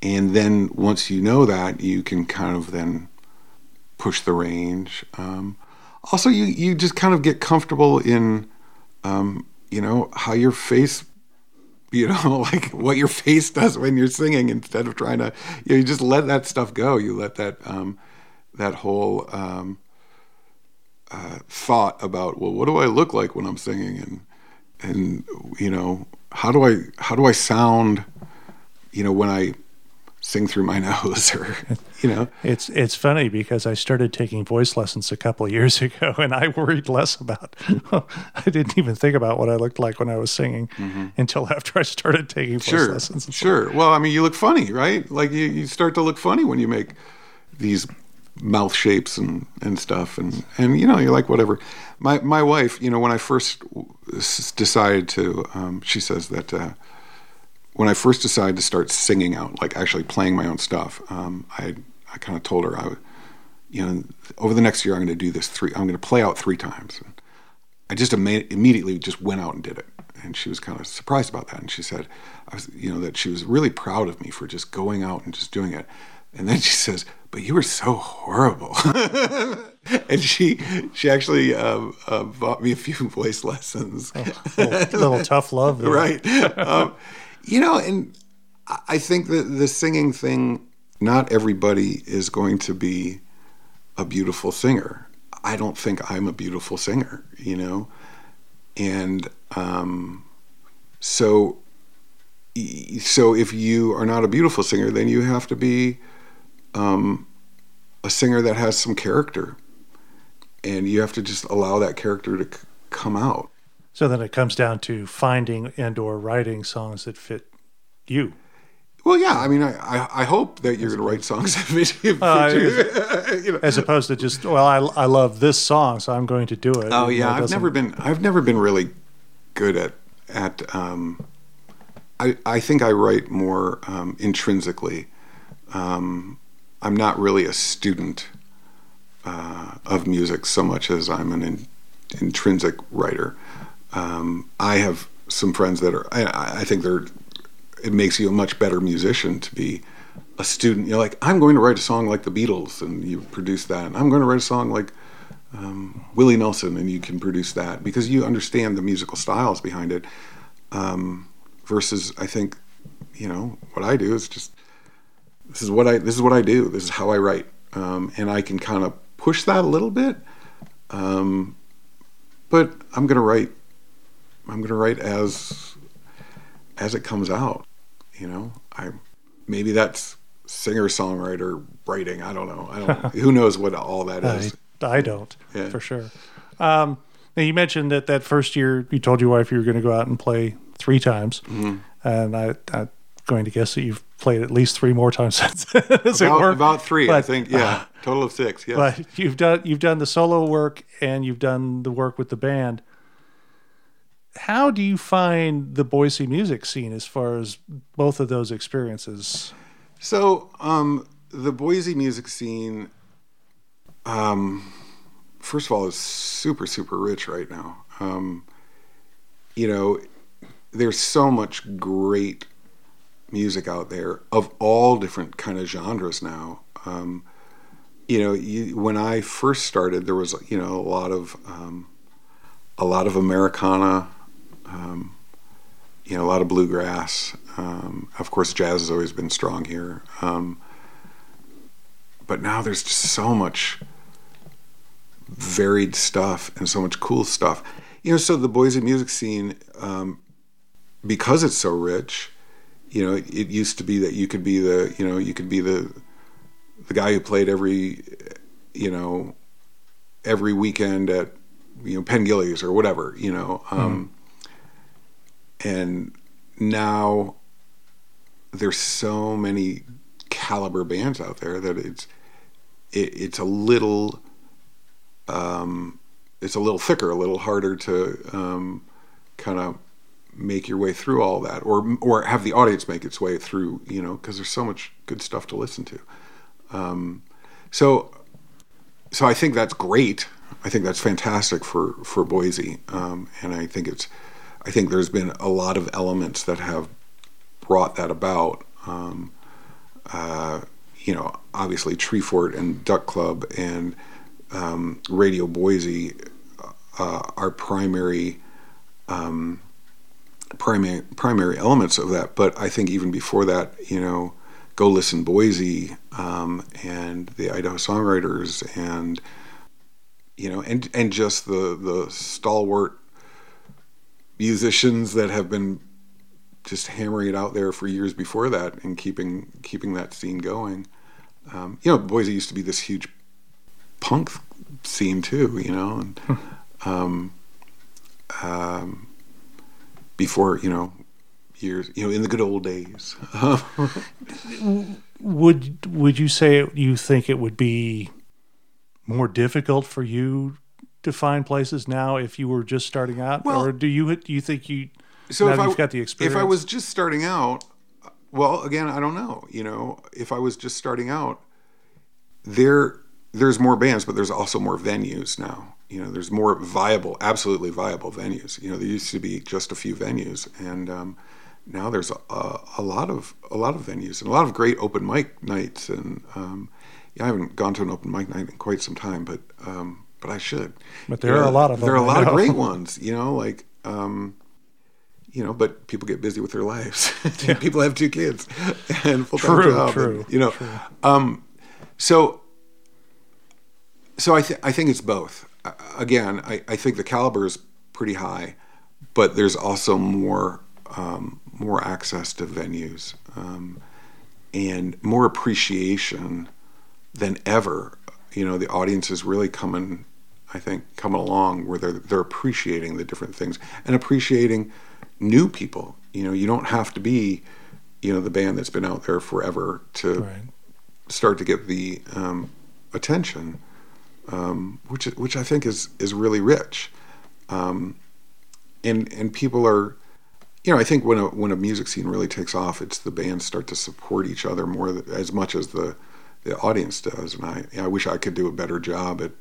and then once you know that, you can kind of then push the range. Um, also, you you just kind of get comfortable in, um, you know, how your face you know, like what your face does when you're singing instead of trying to, you, know, you just let that stuff go. You let that, um, that whole um, uh, thought about, well, what do I look like when I'm singing? And, and, you know, how do I, how do I sound, you know, when I sing through my nose or, you know, It's it's funny because I started taking voice lessons a couple of years ago, and I worried less about. I didn't even think about what I looked like when I was singing until after I started taking voice Mm-hmm. sure, lessons. sure. Well, I mean, you look funny, right? Like you, you start to look funny when you make these mouth shapes and, and stuff, and and you know, you're like whatever. My my wife, you know, when I first decided to, um, she says that uh, when I first decided to start singing out, like actually playing my own stuff, um, I I kind of told her I, you know, over the next year I'm going to do this three. I'm going to play out three times. And I just immediately just went out and did it, and she was kind of surprised about that. And she said, was, you know, that she was really proud of me for just going out and just doing it. And then she says, "But you were so horrible." and she she actually uh, uh, bought me a few voice lessons. little, little tough love, there. right. Um, you know, and I- I think that the singing thing, not everybody is going to be a beautiful singer. I don't think I'm a beautiful singer, you know? And um, so, so if you are not a beautiful singer, then you have to be um, a singer that has some character. And you have to just allow that character to c- come out. So then it comes down to finding and or writing songs that fit you. Well, yeah. I mean, I, I, I hope that you're going to write songs that fit, fit Uh, you. you know. as opposed to just well I, I love this song so i'm going to do it Oh yeah, I've doesn't- never been. I've never been really good at at. Um, I I think I write more um, intrinsically. Um, I'm not really a student uh, of music so much as I'm an in, intrinsic writer. Um, I have some friends that are. I, I think they're. It makes you a much better musician to be a student. You're like, I'm going to write a song like the Beatles, and you produce that. And I'm going to write a song like um, Willie Nelson, and you can produce that because you understand the musical styles behind it. Um, versus, I think, you know, what I do is just this is what I this is what I do. This is how I write, um, and I can kind of push that a little bit. Um, but I'm gonna write. I'm gonna write as as it comes out. You know, I maybe that's singer songwriter writing. I don't know. I don't. who knows what all that is? I, I don't Yeah. for sure um, now you mentioned that that first year you told your wife you were going to go out and play three times Mm-hmm. and I, i'm going to guess that you've played at least three more times since about, about three, I think. Yeah, total of six. Yeah. but you've done you've done the solo work and you've done the work with the band. How do you find the Boise music scene as far as both of those experiences? So, um, the Boise music scene, um, first of all, is super, super rich right now. Um, you know, there's so much great music out there of all different kind of genres now. Um, you know, you, when I first started, there was you know a lot of um, a lot of Americana, um, you know, a lot of bluegrass. Um, of course, jazz has always been strong here, um, but now there's just so much varied stuff and so much cool stuff. You know, so the Boise music scene, um, because it's so rich, you know, it, it used to be that you could be the, you know, you could be the the guy who played every, you know, every weekend at, you know, Pengilly's or whatever, you know. Um, And now there's so many caliber bands out there that it's it, it's a little um, it's a little thicker, a little harder to um, kind of make your way through all that, or or have the audience make its way through, you know, because there's so much good stuff to listen to. Um, so so I think that's great. I think that's fantastic for for Boise, um, and I think it's I think there's been a lot of elements that have brought that about. Um, uh, you know, obviously Treefort and Duck Club and um, Radio Boise uh, are primary um, primary primary elements of that. But I think even before that, you know, Go Listen Boise um, and the Idaho Songwriters and you know and and just the the stalwart musicians that have been just hammering it out there for years before that and keeping keeping that scene going. Um, you know, Boise used to be this huge punk scene too. You know, and um, um, before you know years, you know, in the good old days. would would you say you think it would be more difficult for you to find places now if you were just starting out, Well- or do you do you think you so now if I, you've got the experience? If I was just starting out, well, again, I don't know. You know, if I was just starting out, there there's more bands, but there's also more venues now. You know, there's more viable, absolutely viable venues. You know, there used to be just a few venues, and um, now there's a, a lot of a lot of venues and a lot of great open mic nights. And um, yeah, I haven't gone to an open mic night in quite some time, but um, but I should. But there are a lot of there are a lot of great ones. You know, like. Um, you know, but people get busy with their lives. people have two kids and full time job. true, and, you know, um, so so I th- I think it's both. Uh, again, I, I think the caliber is pretty high, but there's also more um, more access to venues um, and more appreciation than ever. You know, the audience is really coming. I think coming along where they're they're appreciating the different things and appreciating new people. You know, you don't have to be, you know, the band that's been out there forever to Right. start to get the um, attention, um, which which I think is is really rich, um, and and people are, you know, I think when a when a music scene really takes off, it's the bands start to support each other more th- as much as the the audience does, and I I wish I could do a better job at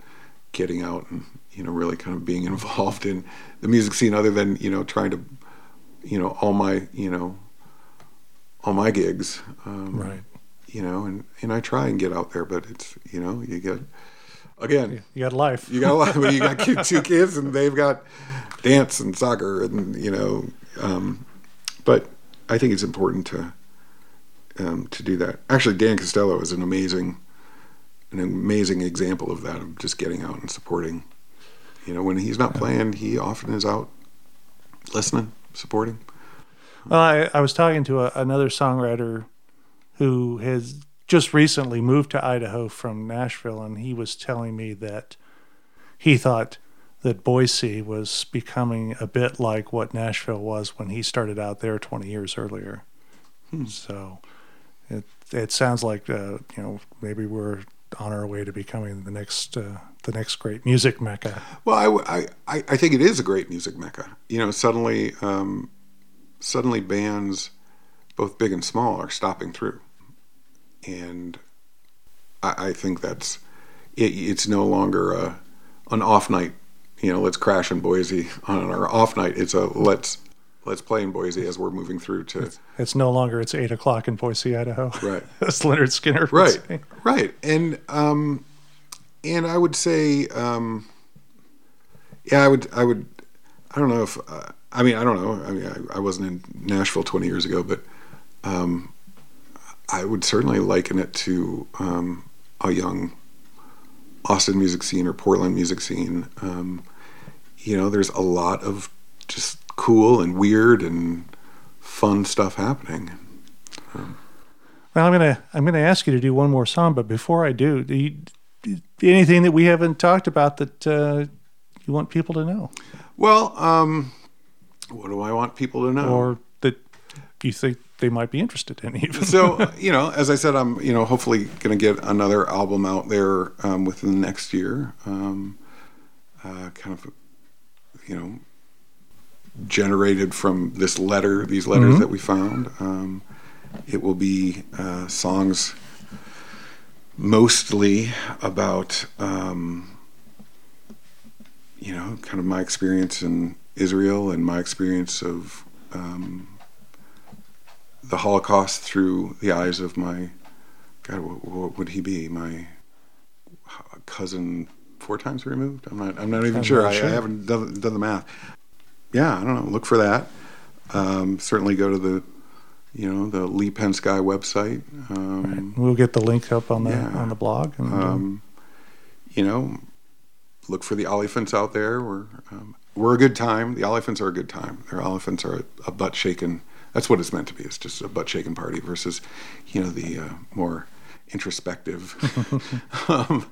getting out and you know really kind of being involved in the music scene other than you know trying to you know all my you know all my gigs. Um, Right. you know and and i try and get out there but it's you know you get again You got life. you got a lot but you got two kids and they've got dance and soccer and you know um, but i think it's important to um, to do that. Actually dan costello is an amazing an amazing example of that of just getting out and supporting. You know when he's not playing he often is out listening supporting. Well, I, I was talking to a, another songwriter who has just recently moved to Idaho from Nashville, and he was telling me that he thought that Boise was becoming a bit like what Nashville was when he started out there 20 years earlier. So it it sounds like uh, you know maybe we're on our way to becoming the next uh, the next great music mecca. Well, I, I I think it is a great music mecca. You know, suddenly, um, suddenly bands, both big and small, are stopping through, and I, I think that's it, it's no longer a an off night. You know, let's crash in Boise on our off night. It's a let's let's play in Boise as we're moving through to It's no longer it's eight o'clock in Boise, Idaho. Right. As Lynyrd Skynyrd right right and um and i would say um yeah i would i would i don't know if uh, i mean i don't know i mean I, I wasn't in nashville 20 years ago but um i would certainly liken it to um a young austin music scene or portland music scene. Um you know there's a lot of just cool and weird and fun stuff happening. Well, I'm gonna I'm gonna ask you to do one more song, but before I do, do you, anything that we haven't talked about that uh, you want people to know, Well, um, what do I want people to know? or that you think they might be interested in? Even so, you know, as I said, I'm, you know, hopefully going to get another album out there um, within the next year. Um, uh, kind of, you know, generated from this letter, these letters that we found. Um, it will be uh, songs mostly about, um, you know, kind of my experience in Israel and my experience of um, the Holocaust through the eyes of my God. What, what would he be? My cousin four times removed. I'm not. I'm not even I'm sure. not I, sure. I haven't done, done the math. Yeah, I don't know. Look for that. Um, certainly go to the, you know, the Lee Penn Sky website. Um, We'll get the link up on the Yeah. on the blog. And, uh, um, you know, look for the Oliphants out there. We're um, we're a good time. The Oliphants are a good time. Their Oliphants are a, a butt shaking. That's what it's meant to be. It's just a butt shaking party versus, you know, the uh, more introspective um,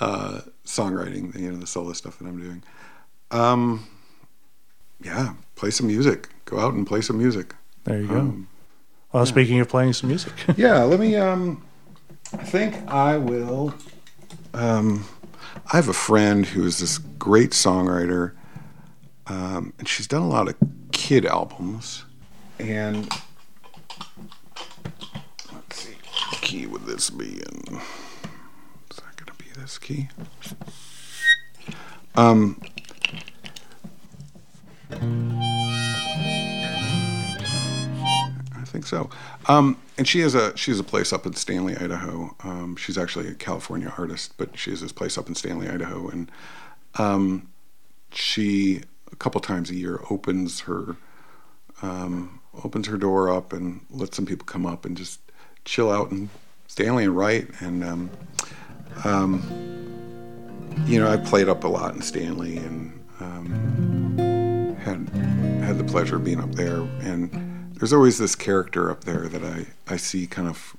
uh, songwriting. You know, the solo stuff that I'm doing. Um, yeah, play some music. Go out and play some music. there you go. Um, well, speaking of playing some music, yeah, let me. Um, I think I will. Um, I have a friend who is this great songwriter, um, and she's done a lot of kid albums. And let's see, what key would this be in? Is that going to be this key? Um, I think so. Um, and she has a she has a place up in Stanley, Idaho. Um, she's actually a California artist, but she has this place up in Stanley, Idaho, and um, she a couple times a year opens her um, opens her door up and lets some people come up and just chill out and Stanley and write. And um, um, you know, I played up a lot in Stanley and um, had had the pleasure of being up there. And there's always this character up there that I I see kind of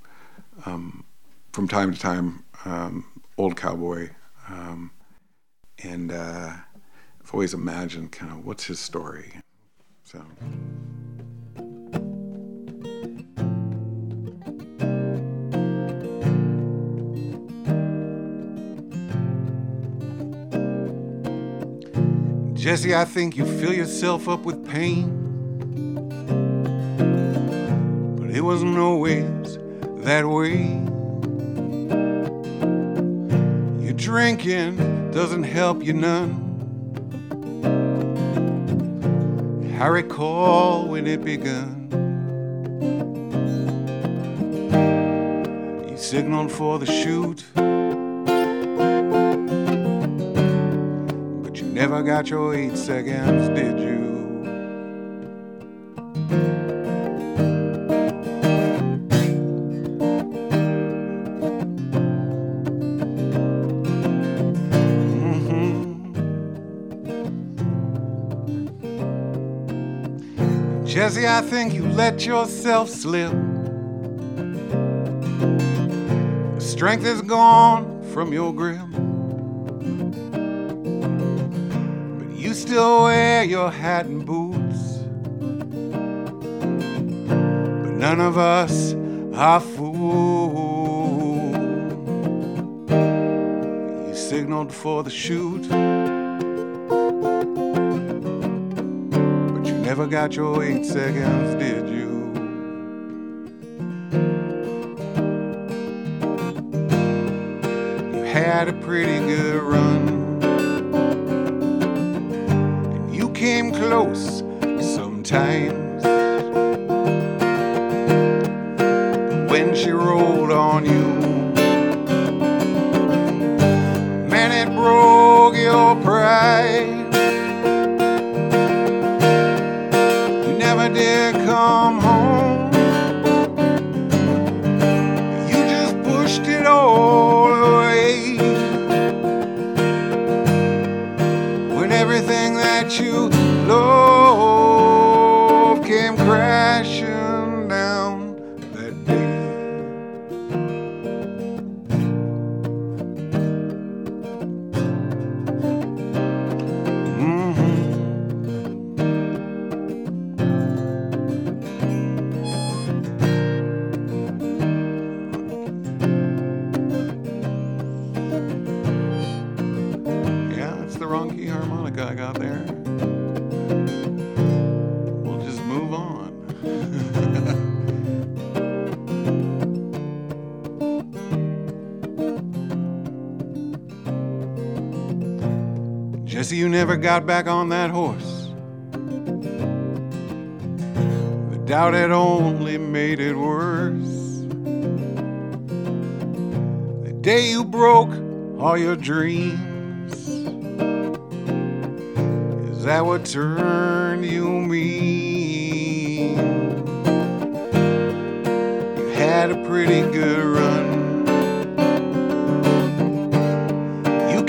um, from time to time, um, old cowboy, um, and uh, I've always imagined kind of what's his story. So. Jesse, I think you fill yourself up with pain. But it wasn't always that way. Your drinking doesn't help you none. I recall when it begun. You signaled for the chute. But you never got your eight seconds, did you? Jesse, I think you let yourself slip. Strength is gone from your grip. But you still wear your hat and boots. But none of us are fools. You signaled for the chute. Never got your eight seconds, did you? You had a pretty good run. And you came close sometimes.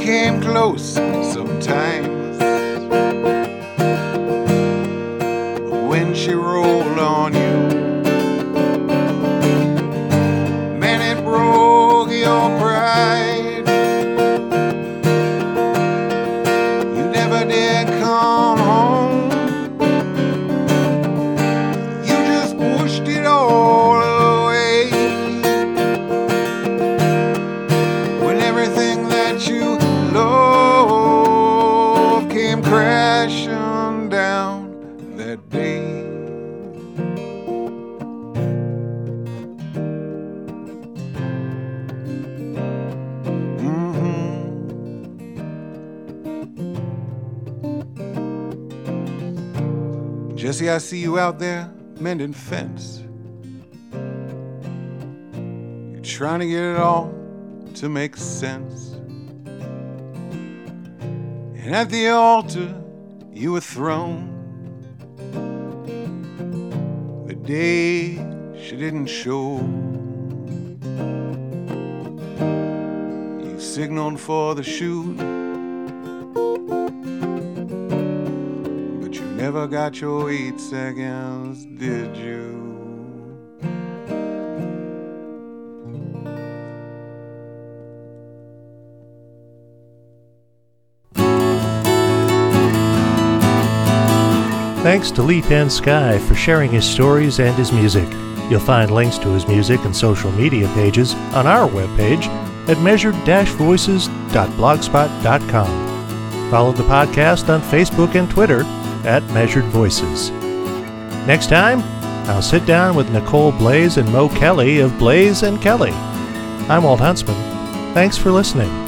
Came close sometimes. When she rolled out there mending fence. You're trying to get it all to make sense. And at the altar, you were thrown. The day she didn't show. You signaled for the chute. Never got your eight seconds, did you? Thanks to Lee Penn Sky for sharing his stories and his music. You'll find links to his music and social media pages on our webpage at measured-voices.blogspot.com. Follow the podcast on Facebook and Twitter at Measured Voices. Next time, I'll sit down with Nicole Blaze and Mo Kelly of Blaze and Kelly. I'm Walt Huntsman. Thanks for listening.